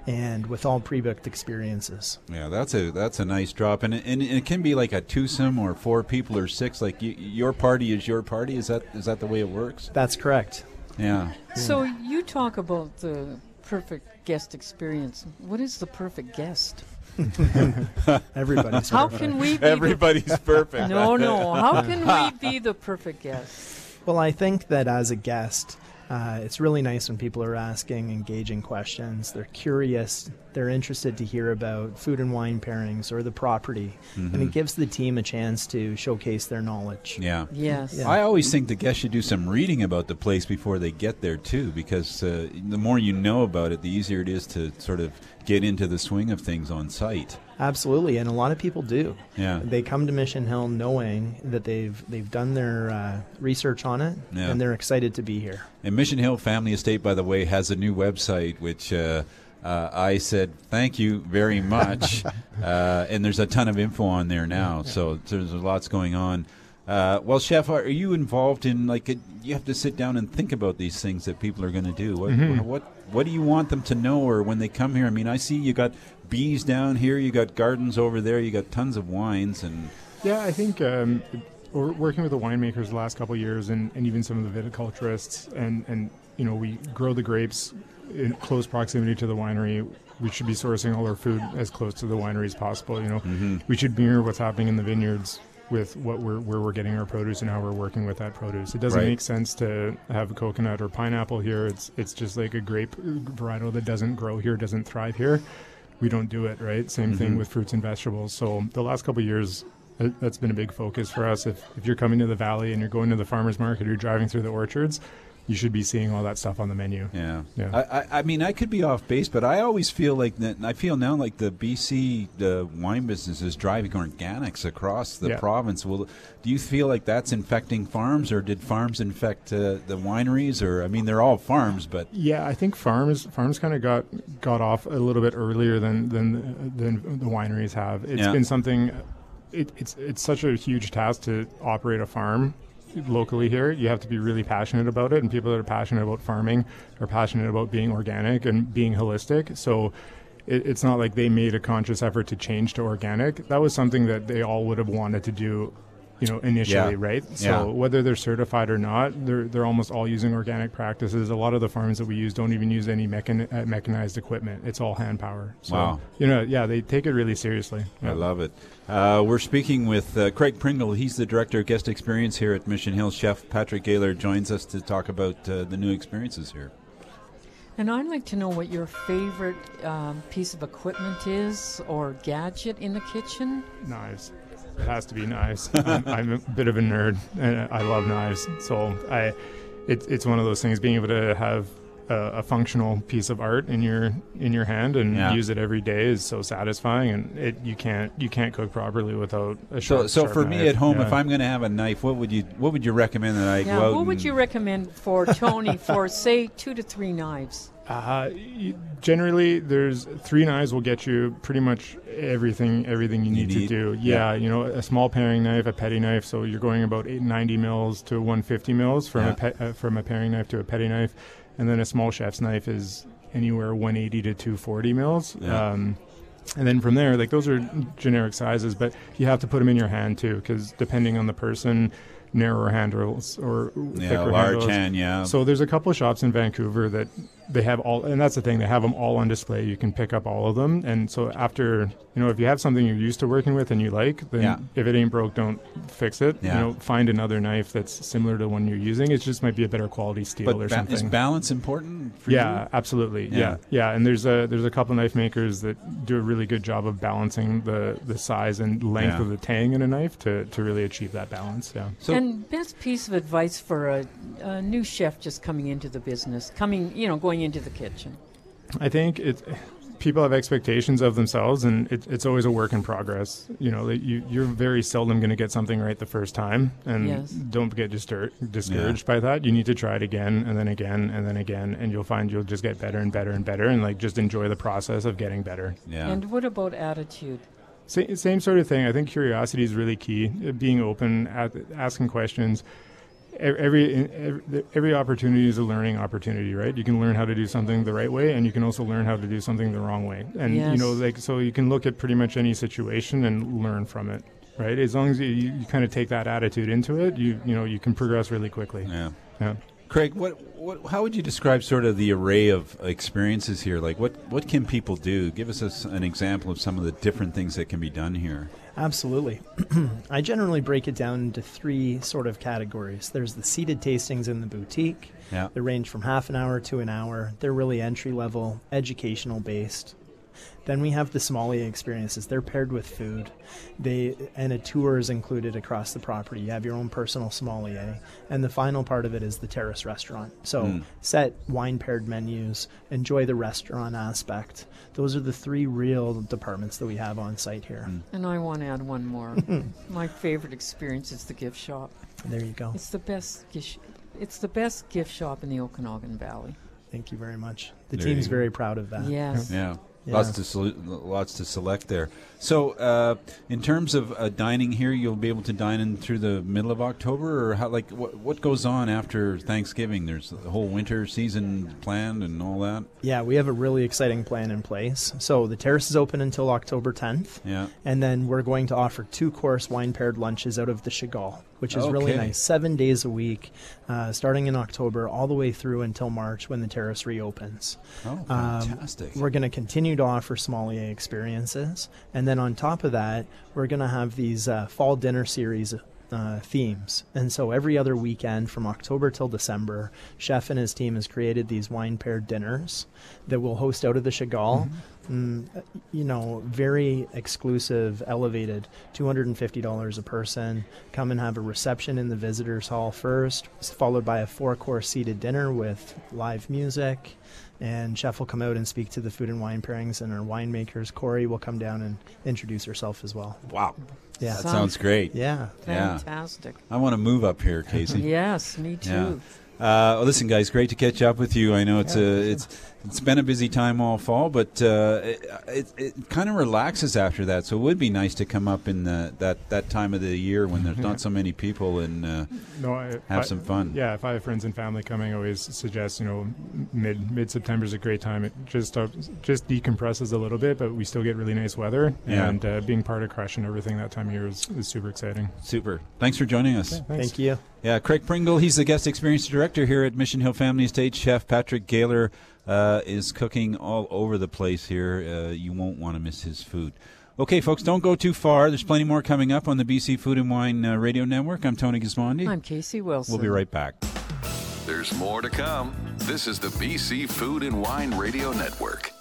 And with all pre booked experiences. Yeah, that's a that's a nice drop, and it, and it can be like a twosome or four people or six. Like you, your party is your party. Is that is that the way it works? That's correct. Yeah. So you talk about the perfect guest experience. What is the perfect guest? [laughs] Everybody's How perfect. can we be Everybody's [laughs] perfect. No, no. How [laughs] can we be the perfect guest? Well, I think that as a guest, uh, it's really nice when people are asking engaging questions. They're curious. They're interested to hear about food and wine pairings or the property, and Mhm. it gives the team a chance to showcase their knowledge. Yeah. Yes. Yeah. I always think the guests should do some reading about the place before they get there too, because uh, the more you know about it, the easier it is to sort of get into the swing of things on site. Absolutely, and a lot of people do. Yeah. They come to Mission Hill knowing that they've they've done their uh, research on it, Yeah. and they're excited to be here. And Mission Hill Family Estate, by the way, has a new website, which uh, uh, I said thank you very much. [laughs] uh, and there's a ton of info on there now, so there's lots going on. Uh, well, Chef, are you involved in like a, you have to sit down and think about these things that people are going to do? What, Mhm. what what do you want them to know, or when they come here? I mean, I see you got bees down here, you got gardens over there, you got tons of wines, and Yeah, I think um, we're working with the winemakers the last couple of years, and, and even some of the viticulturists, and and you know we grow the grapes in close proximity to the winery. We should be sourcing all our food as close to the winery as possible. You know, Mm-hmm. we should mirror what's happening in the vineyards with what we're where we're getting our produce and how we're working with that produce. It doesn't Right. make sense to have a coconut or pineapple here. It's it's just like a grape varietal that doesn't grow here, doesn't thrive here. We don't do it right. Same thing Mhm. with fruits and vegetables. So the last couple years, that's been a big focus for us. If if you're coming to the valley and you're going to the farmers market, or you're driving through the orchards, you should be seeing all that stuff on the menu. Yeah, Yeah. I, I, I mean, I could be off base, but I always feel like that. I feel now like the BC the wine business is driving organics across the Yeah. province. Well, do you feel like that's infecting farms, or did farms infect uh, the wineries? Or I mean, they're all farms, but Yeah, I think farms farms kind of got got off a little bit earlier than than than the wineries have. It's Yeah. been something. It, it's it's such a huge task to operate a farm locally here. You have to be really passionate about it, and people that are passionate about farming are passionate about being organic and being holistic. So. It, it's not like they made a conscious effort to change to organic. That was something that they all would have wanted to do, you know, initially, Yeah. right? So Yeah. whether they're certified or not, they're they're almost all using organic practices. A lot of the farms that we use don't even use any mechan- uh, mechanized equipment. It's all hand power. So, Wow. You know, yeah, they take it really seriously. I love it. Uh, we're speaking with uh, Craig Pringle. He's the director of guest experience here at Mission Hill. Chef Patrick Gayler joins us to talk about uh, the new experiences here. And I'd like to know what your favorite um, piece of equipment is or gadget in the kitchen. Knives. It has to be knives. [laughs] I'm, I'm a bit of a nerd, and I love knives. So I, it, it's one of those things. Being able to have a, a functional piece of art in your in your hand and Yeah. use it every day is so satisfying. And it you can't you can't cook properly without a So, sharp. so sharp for me knife. at home, Yeah. if I'm going to have a knife, what would you what would you recommend that I Yeah, go out what would you recommend for Tony for, [laughs] say, two to three knives? Uh, generally, there's three knives will get you pretty much everything everything you need, need? to do. Yeah. Yeah, you know, a small paring knife, a petty knife. So you're going about eight, 90 mils to 150 mils from Yeah. a pe- uh, from a paring knife to a petty knife, and then a small chef's knife is anywhere 180 to 240 mils. Yeah. Um, and then from there, like those are generic sizes, but you have to put them in your hand too, because depending on the person, narrower handles or Yeah, thicker large handles. hand, yeah. So there's a couple of shops in Vancouver that they have all, and that's the thing, they have them all on display. You can pick up all of them, and so after, you know, if you have something you're used to working with and you like, then Yeah. if it ain't broke, don't fix it. Yeah. You know, find another knife that's similar to the one you're using. It just might be a better quality steel But or ba- something. is balance important for yeah, you? absolutely. Yeah. Yeah. yeah, And there's a there's a couple knife makers that do a really good job of balancing the the size and length Yeah. of the tang in a knife to, to really achieve that balance. Yeah. So, and best piece of advice for a, a new chef just coming into the business, coming, you know, going into the kitchen. I think it. People have expectations of themselves, and it, it's always a work in progress. You know, you you're very seldom going to get something right the first time, and Yes. don't get distur- discouraged by that. You need to try it again, and then again, and then again, and you'll find you'll just get better and better and better, and like just enjoy the process of getting better. Yeah. And what about attitude? Sa- same sort of thing. I think curiosity is really key. Being open, at, asking questions. E- Every, every every opportunity is a learning opportunity, right? You can learn how to do something the right way, and you can also learn how to do something the wrong way. And you know, like so, you can look at pretty much any situation and learn from it, right? As long as you, you kind of take that attitude into it, you you know, you can progress really quickly. Yeah. Yeah. Craig, what, what, how would you describe sort of the array of experiences here? Like, what, what can people do? Give us a, an example of some of the different things that can be done here. Absolutely. [clears throat] I generally break it down into three sort of categories. There's the seated tastings in the boutique. Yeah. They range from half an hour to an hour. They're really entry level, educational based. Then we have the sommelier experiences. They're paired with food. They and a tour is included across the property. You have your own personal sommelier, and the final part of it is the terrace restaurant. So Mm. set wine paired menus. Enjoy the restaurant aspect. Those are the three real departments that we have on site here. And I want to add one more. [laughs] My favorite experience is the gift shop. There you go. It's the best gift. It's the best gift shop in the Okanagan Valley. Thank you very much. The There team's very proud of that. Yes. Yeah. Yeah. Lots to lots to select there. So, uh, in terms of uh, dining here, you'll be able to dine in through the middle of October, or how? Like, what what goes on after Thanksgiving? There's the whole winter season planned and all that. Yeah, we have a really exciting plan in place. So the terrace is open until October 10th. Yeah. And then we're going to offer two course wine paired lunches out of the Chagall, which is really nice. Seven days a week, uh, starting in October, all the way through until March when the terrace reopens. Oh, Um, fantastic! we're going to continue to offer sommelier experiences. And then on top of that, we're going to have these uh, fall dinner series. Uh, themes and so every other weekend from October till December, Chef and his team has created these wine paired dinners that we'll host out of the Chagall. Mm, uh, you know, very exclusive, elevated, two hundred and fifty dollars a person. Come and have a reception in the visitors hall first, followed by a four-course seated dinner with live music. And Chef will come out and speak to the food and wine pairings, and our winemakers. Corrie will come down and introduce herself as well. Wow. Yeah. That sounds great. Yeah. Yeah. Fantastic. I want to move up here, Casey. [laughs] Yes, me too. Yeah. Uh, well, listen, guys, great to catch up with you. I know it's a it's it's been a busy time all fall, but uh, it it, it kind of relaxes after that. So it would be nice to come up in the, that that time of the year when there's not so many people and uh, No, I, have I- some fun. Yeah, if I have friends and family coming, I always suggest you know mid mid September is a great time. It just uh, just decompresses a little bit, but we still get really nice weather. Yeah. And uh, being part of Crush and everything that time of year is, is super exciting. Super. Thanks for joining us. Yeah. Thank you. Yeah, Craig Pringle, he's the guest experience director here at Mission Hill Family Estate. Chef Patrick Gayler uh, is cooking all over the place here. Uh, you won't want to miss his food. Okay, folks, don't go too far. There's plenty more coming up on the BC Food and Wine uh, Radio Network. I'm Tony Gismondi. I'm Casey Wilson. We'll be right back. There's more to come. This is the BC Food and Wine Radio Network.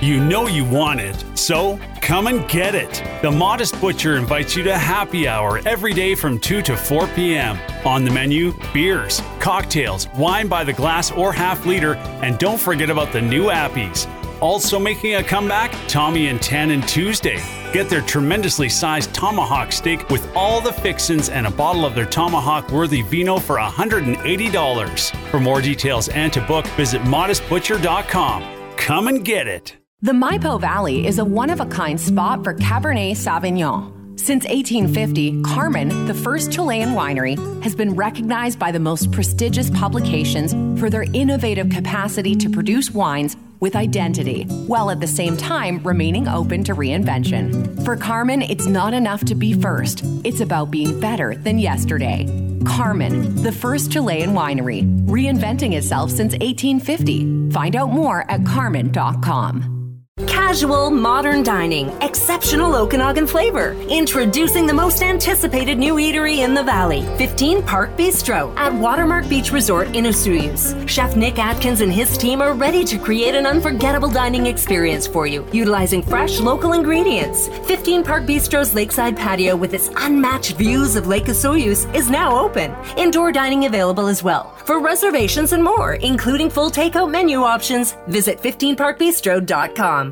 You know you want it, so come and get it. The Modest Butcher invites you to happy hour every day from 2 to 4 p.m. On the menu, beers, cocktails, wine by the glass or half liter, and don't forget about the new appies. Also making a comeback, Tommy and Tannin Tuesday. Get their tremendously sized tomahawk steak with all the fixins and a bottle of their tomahawk worthy vino for $180. For more details and to book, visit modestbutcher.com. Come and get it. The Maipo Valley is a one of a kind spot for Cabernet Sauvignon. Since 1850, Carmen, the first Chilean winery, has been recognized by the most prestigious publications for their innovative capacity to produce wines with identity, while at the same time remaining open to reinvention. For Carmen, it's not enough to be first, it's about being better than yesterday. Carmen, the first Chilean winery, reinventing itself since 1850. Find out more at carmen.com. Casual, modern dining, exceptional Okanagan flavor. Introducing the most anticipated new eatery in the valley, 15 Park Bistro at Watermark Beach Resort in Osoyoos. Chef Nick Atkins and his team are ready to create an unforgettable dining experience for you, utilizing fresh local ingredients. 15 Park Bistro's lakeside patio with its unmatched views of Lake Osoyoos is now open. Indoor dining available as well. For reservations and more, including full takeout menu options, visit 15parkbistro.com.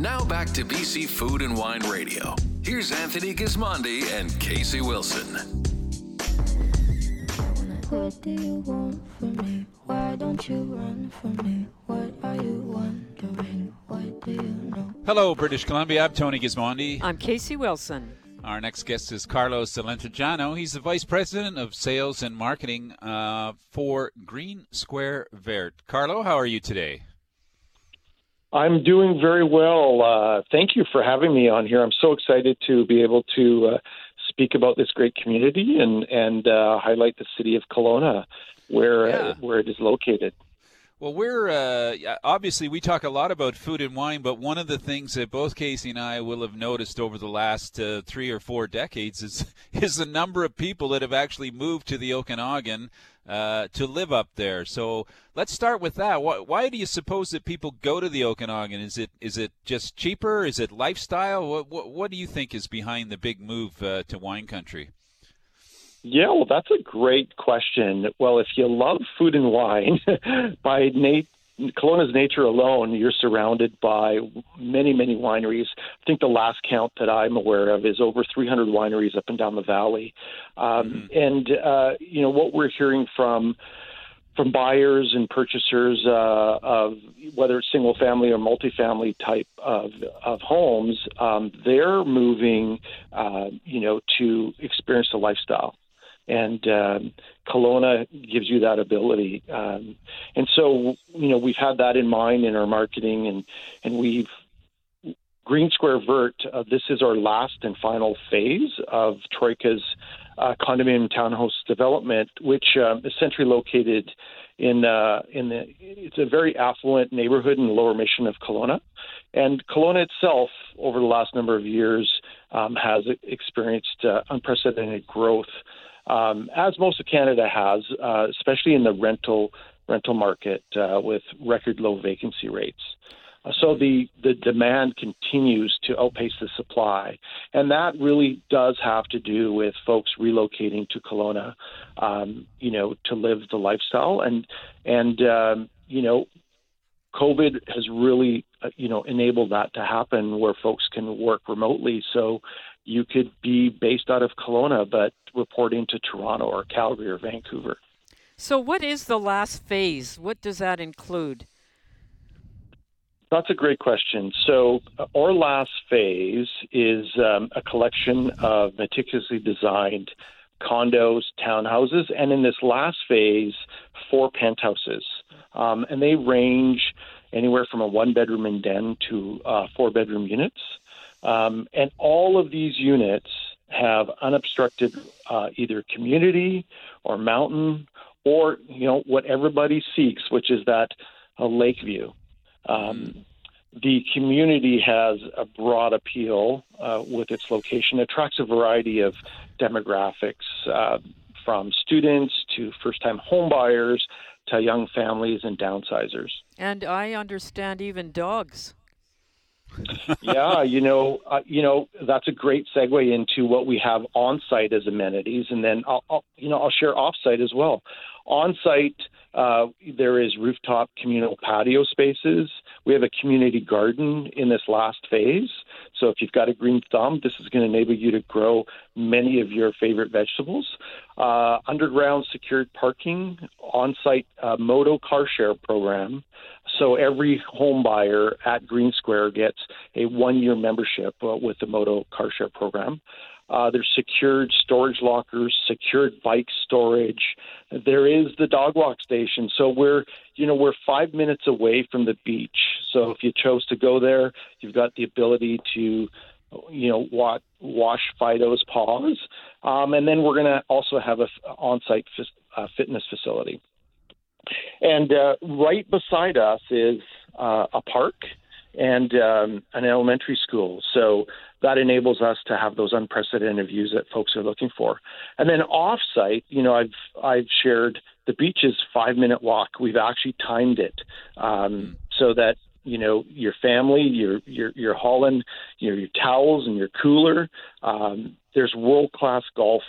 Now back to BC Food and Wine Radio. Here's Anthony Gismondi and Casey Wilson. What do you want from me? Why don't you run from me? What are you wondering? What do you know? Hello, British Columbia. I'm Tony Gismondi. I'm Casey Wilson. Our next guest is Carlos Alentejano. He's the Vice President of Sales and Marketing uh, for Green Square Vert. Carlo, how are you today? I'm doing very well. Uh, thank you for having me on here. I'm so excited to be able to uh, speak about this great community and and uh, highlight the city of Kelowna, where uh, where it is located. Well, we're uh, obviously we talk a lot about food and wine, but one of the things that both Casey and I will have noticed over the last uh, three or four decades is [laughs] is the number of people that have actually moved to the Okanagan uh, to live up there. So let's start with that. Why, why, do you suppose that people go to the Okanagan? Is it is it just cheaper? Is it lifestyle? What what, what do you think is behind the big move uh, to wine country? Yeah, well, that's a great question. Well, if you love food and wine, [laughs] by Nate. Kelowna's nature alone, you're surrounded by many, many wineries. I think the last count that I'm aware of is over 300 wineries up and down the valley. Um, mm-hmm. And uh, you know what we're hearing from from buyers and purchasers uh, of whether it's single family or multifamily type of, of homes, um, they're moving, uh, you know, to experience the lifestyle and um, Kelowna gives you that ability. Um, and so, you know, we've had that in mind in our marketing, and and we've Green Square Vert. Uh, this is our last and final phase of Troika's uh, condominium townhouse development, which um, is centrally located in uh, in the. It's a very affluent neighborhood in the Lower Mission of Kelowna, and Kelowna itself, over the last number of years, um, has experienced uh, unprecedented growth um, as most of Canada has, uh, especially in the rental rental market uh, with record low vacancy rates. Uh, so the, the demand continues to outpace the supply, and that really does have to do with folks relocating to Kelowna, um, you know, to live the lifestyle, and and um, you know, COVID has really, uh, you know, enabled that to happen where folks can work remotely. So you could be based out of Kelowna, but reporting to Toronto or Calgary or Vancouver. So, what is the last phase? What does that include? That's a great question. So, uh, our last phase is um, a collection of meticulously designed condos, townhouses, and in this last phase, four penthouses. Um, and they range anywhere from a one bedroom and den to uh, four bedroom units. Um, and all of these units have unobstructed uh, either community or mountain or you know what everybody seeks, which is that a lake view. Um, the community has a broad appeal uh, with its location, attracts a variety of demographics, uh, from students to first-time homebuyers to young families and downsizers. And I understand even dogs [laughs] yeah, you know, uh, you know that's a great segue into what we have on site as amenities, and then I'll, I'll you know I'll share off site as well. On site, uh, there is rooftop communal patio spaces. We have a community garden in this last phase. So if you've got a green thumb, this is going to enable you to grow many of your favorite vegetables. Uh, underground secured parking, on-site uh, Moto car share program. So every home buyer at Green Square gets a one-year membership uh, with the Moto car share program. Uh, there's secured storage lockers, secured bike storage. There is the dog walk station. So we're, you know, we're five minutes away from the beach. So if you chose to go there, you've got the ability to, you know, wash, wash Fido's paws. Um, and then we're going to also have a on-site f- uh, fitness facility. And uh, right beside us is uh, a park and um, an elementary school. So that enables us to have those unprecedented views that folks are looking for. And then off-site, you know, I've I've shared the beach is five minute walk. We've actually timed it um, so that you know your family, your your your hauling, you know, your towels and your cooler. Um, there's world class golf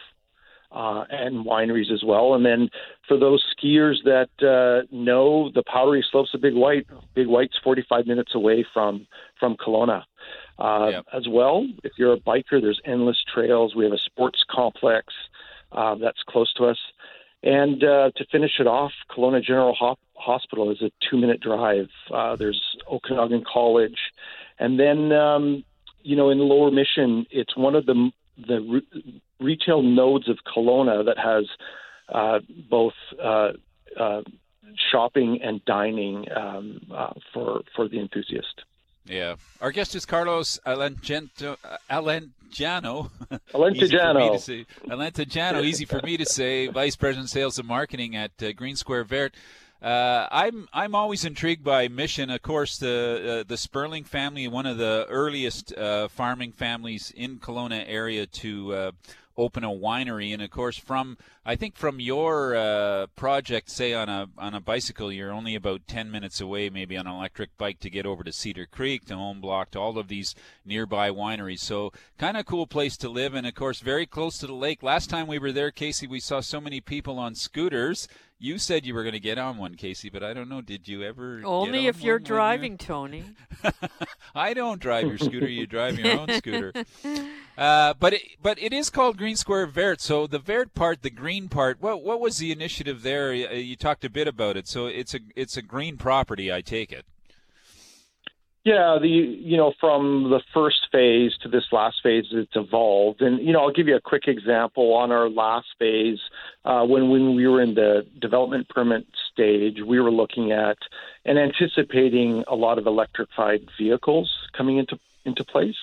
uh, and wineries as well. And then for those skiers that uh, know the powdery slopes of Big White, Big White's 45 minutes away from from Kelowna. Uh, yep. As well, if you're a biker, there's endless trails. We have a sports complex uh, that's close to us. And uh, to finish it off, Kelowna General Ho- Hospital is a two-minute drive. Uh, there's Okanagan College, and then um, you know in Lower Mission, it's one of the the retail nodes of Kelowna that has uh, both uh, uh, shopping and dining um, uh, for for the enthusiast. Yeah. Our guest is Carlos Alentejano. Alentejano. Alentejano. Alentejano, easy for me to say, [laughs] Vice President Sales and Marketing at uh, Green Square Vert. Uh, I'm I'm always intrigued by Mission. Of course, the uh, the Sperling family, one of the earliest uh, farming families in Kelowna area to uh, open a winery. And of course, from I think from your uh, project, say on a on a bicycle, you're only about 10 minutes away, maybe on an electric bike, to get over to Cedar Creek, to Home Block, to all of these nearby wineries. So kind of cool place to live, and of course, very close to the lake. Last time we were there, Casey, we saw so many people on scooters. You said you were going to get on one, Casey, but I don't know. Did you ever? Only if you're driving, Tony. [laughs] I don't drive your scooter. You drive your own scooter. [laughs] Uh, but it, but it is called Green Square Vert. So the Vert part, the green part. What what was the initiative there? You, you talked a bit about it. So it's a it's a green property. I take it. Yeah, the you know from the first phase to this last phase, it's evolved, and you know I'll give you a quick example. On our last phase, uh, when when we were in the development permit stage, we were looking at and anticipating a lot of electrified vehicles coming into into place.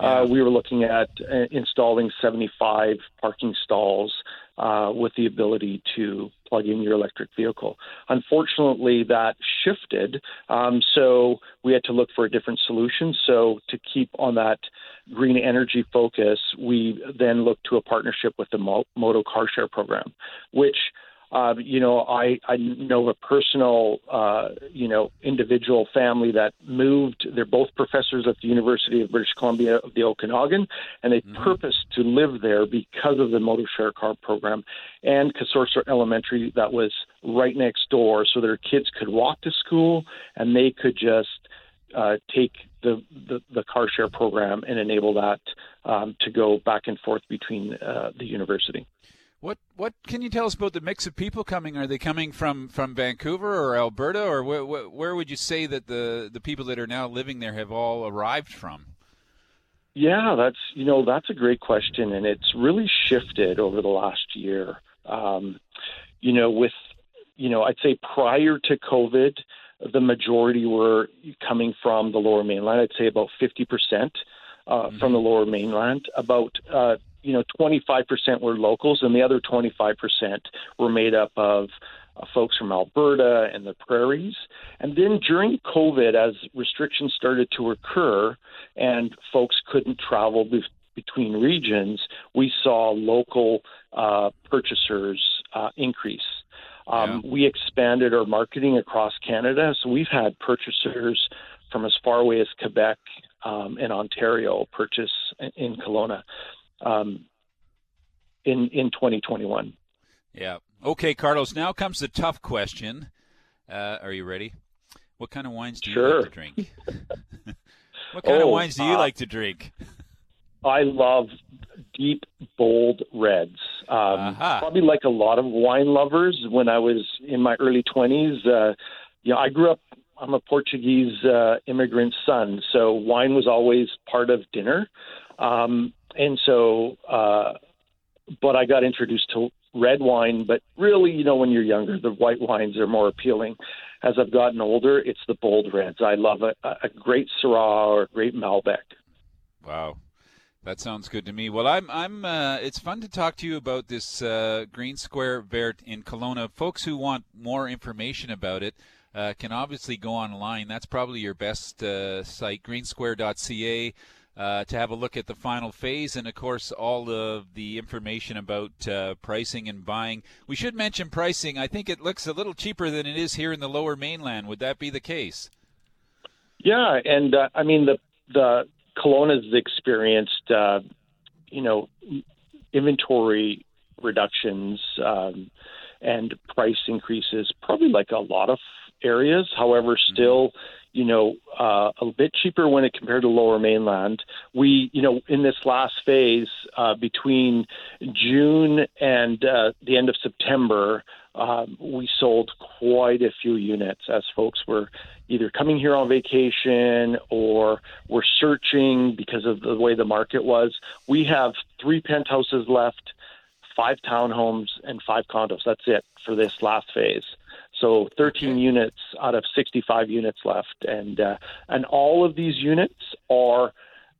Uh, we were looking at uh, installing 75 parking stalls uh, with the ability to plug in your electric vehicle. Unfortunately, that shifted, um, so we had to look for a different solution. So, to keep on that green energy focus, we then looked to a partnership with the Moto Car Share program, which uh, you know, I, I know a personal, uh, you know, individual family that moved. They're both professors at the University of British Columbia of the Okanagan, and they mm-hmm. purposed to live there because of the Moto Share Car program and Casorso Elementary that was right next door, so their kids could walk to school and they could just uh, take the, the, the car share program and enable that um, to go back and forth between uh, the university. What what can you tell us about the mix of people coming? Are they coming from, from Vancouver or Alberta, or where, where would you say that the, the people that are now living there have all arrived from? Yeah, that's you know that's a great question, and it's really shifted over the last year. Um, you know, with you know, I'd say prior to COVID, the majority were coming from the Lower Mainland. I'd say about fifty percent uh, mm-hmm. from the Lower Mainland. About uh, you know, 25% were locals, and the other 25% were made up of uh, folks from Alberta and the prairies. And then during COVID, as restrictions started to occur and folks couldn't travel be- between regions, we saw local uh, purchasers uh, increase. Um, yeah. We expanded our marketing across Canada, so we've had purchasers from as far away as Quebec um, and Ontario purchase in Kelowna um, in in 2021. Yeah. Okay, Carlos. Now comes the tough question. Uh, are you ready? What kind of wines do you sure. like to drink? [laughs] what kind oh, of wines do you uh, like to drink? I love deep, bold reds. Um, uh-huh. Probably like a lot of wine lovers. When I was in my early 20s, uh, you know, I grew up. I'm a Portuguese uh, immigrant son, so wine was always part of dinner. Um, and so, uh, but I got introduced to red wine. But really, you know, when you're younger, the white wines are more appealing. As I've gotten older, it's the bold reds. I love a, a great Syrah or a great Malbec. Wow. That sounds good to me. Well, I'm. I'm. Uh, it's fun to talk to you about this uh, Green Square Vert in Kelowna. Folks who want more information about it uh, can obviously go online. That's probably your best uh, site, greensquare.ca uh, to have a look at the final phase and, of course, all of the information about uh, pricing and buying. We should mention pricing. I think it looks a little cheaper than it is here in the lower mainland. Would that be the case? Yeah, and uh, I mean, the, the Kelowna's experienced, uh, you know, inventory reductions um, and price increases, probably like a lot of areas. However, mm-hmm. still, mm-hmm you know, uh, a bit cheaper when it compared to Lower Mainland. We, you know, in this last phase uh, between June and uh, the end of September, um, we sold quite a few units as folks were either coming here on vacation or were searching because of the way the market was. We have three penthouses left, five townhomes, and five condos. That's it for this last phase. So 13 units out of 65 units left, and uh, and all of these units are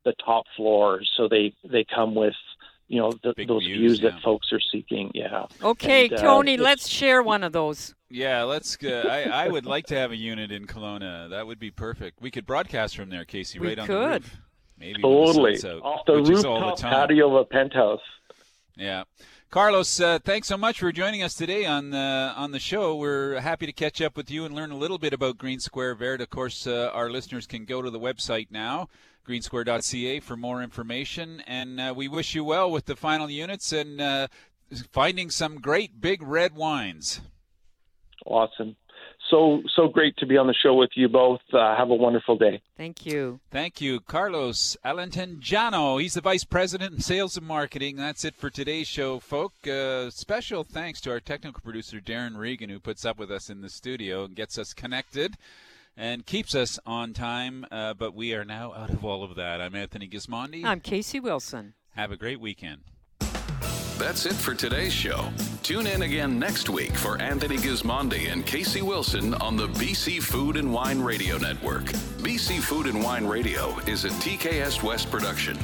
the top floors. So they they come with you know the, those views, views, yeah. that folks are seeking. Yeah. Okay, And, uh, Tony, it's- let's share one of those. Yeah, let's. Uh, I, I would like to have a unit in Kelowna. That would be perfect. We could broadcast from there, Casey, We right on the could. roof. Maybe when the Totally sun's out, off the which is all rooftop the patio of a penthouse. Yeah. Carlos, uh, thanks so much for joining us today on the on the show. We're happy to catch up with you and learn a little bit about Green Square Verde. Of course, uh, our listeners can go to the website now, greensquare.ca, for more information. And uh, we wish you well with the final units and uh, finding some great big red wines. Awesome. So so great to be on the show with you both. Uh, have a wonderful day. Thank you. Thank you, Carlos Alentejano. He's the Vice President in Sales and Marketing. That's it for today's show, folk. Uh, special thanks to our technical producer, Darren Regan, who puts up with us in the studio and gets us connected and keeps us on time. Uh, but we are now out of all of that. I'm Anthony Gismondi. I'm Casey Wilson. Have a great weekend. That's it for today's show. Tune in again next week for Anthony Gismondi and Casey Wilson on the BC Food and Wine Radio Network. BC Food and Wine Radio is a TKS West production.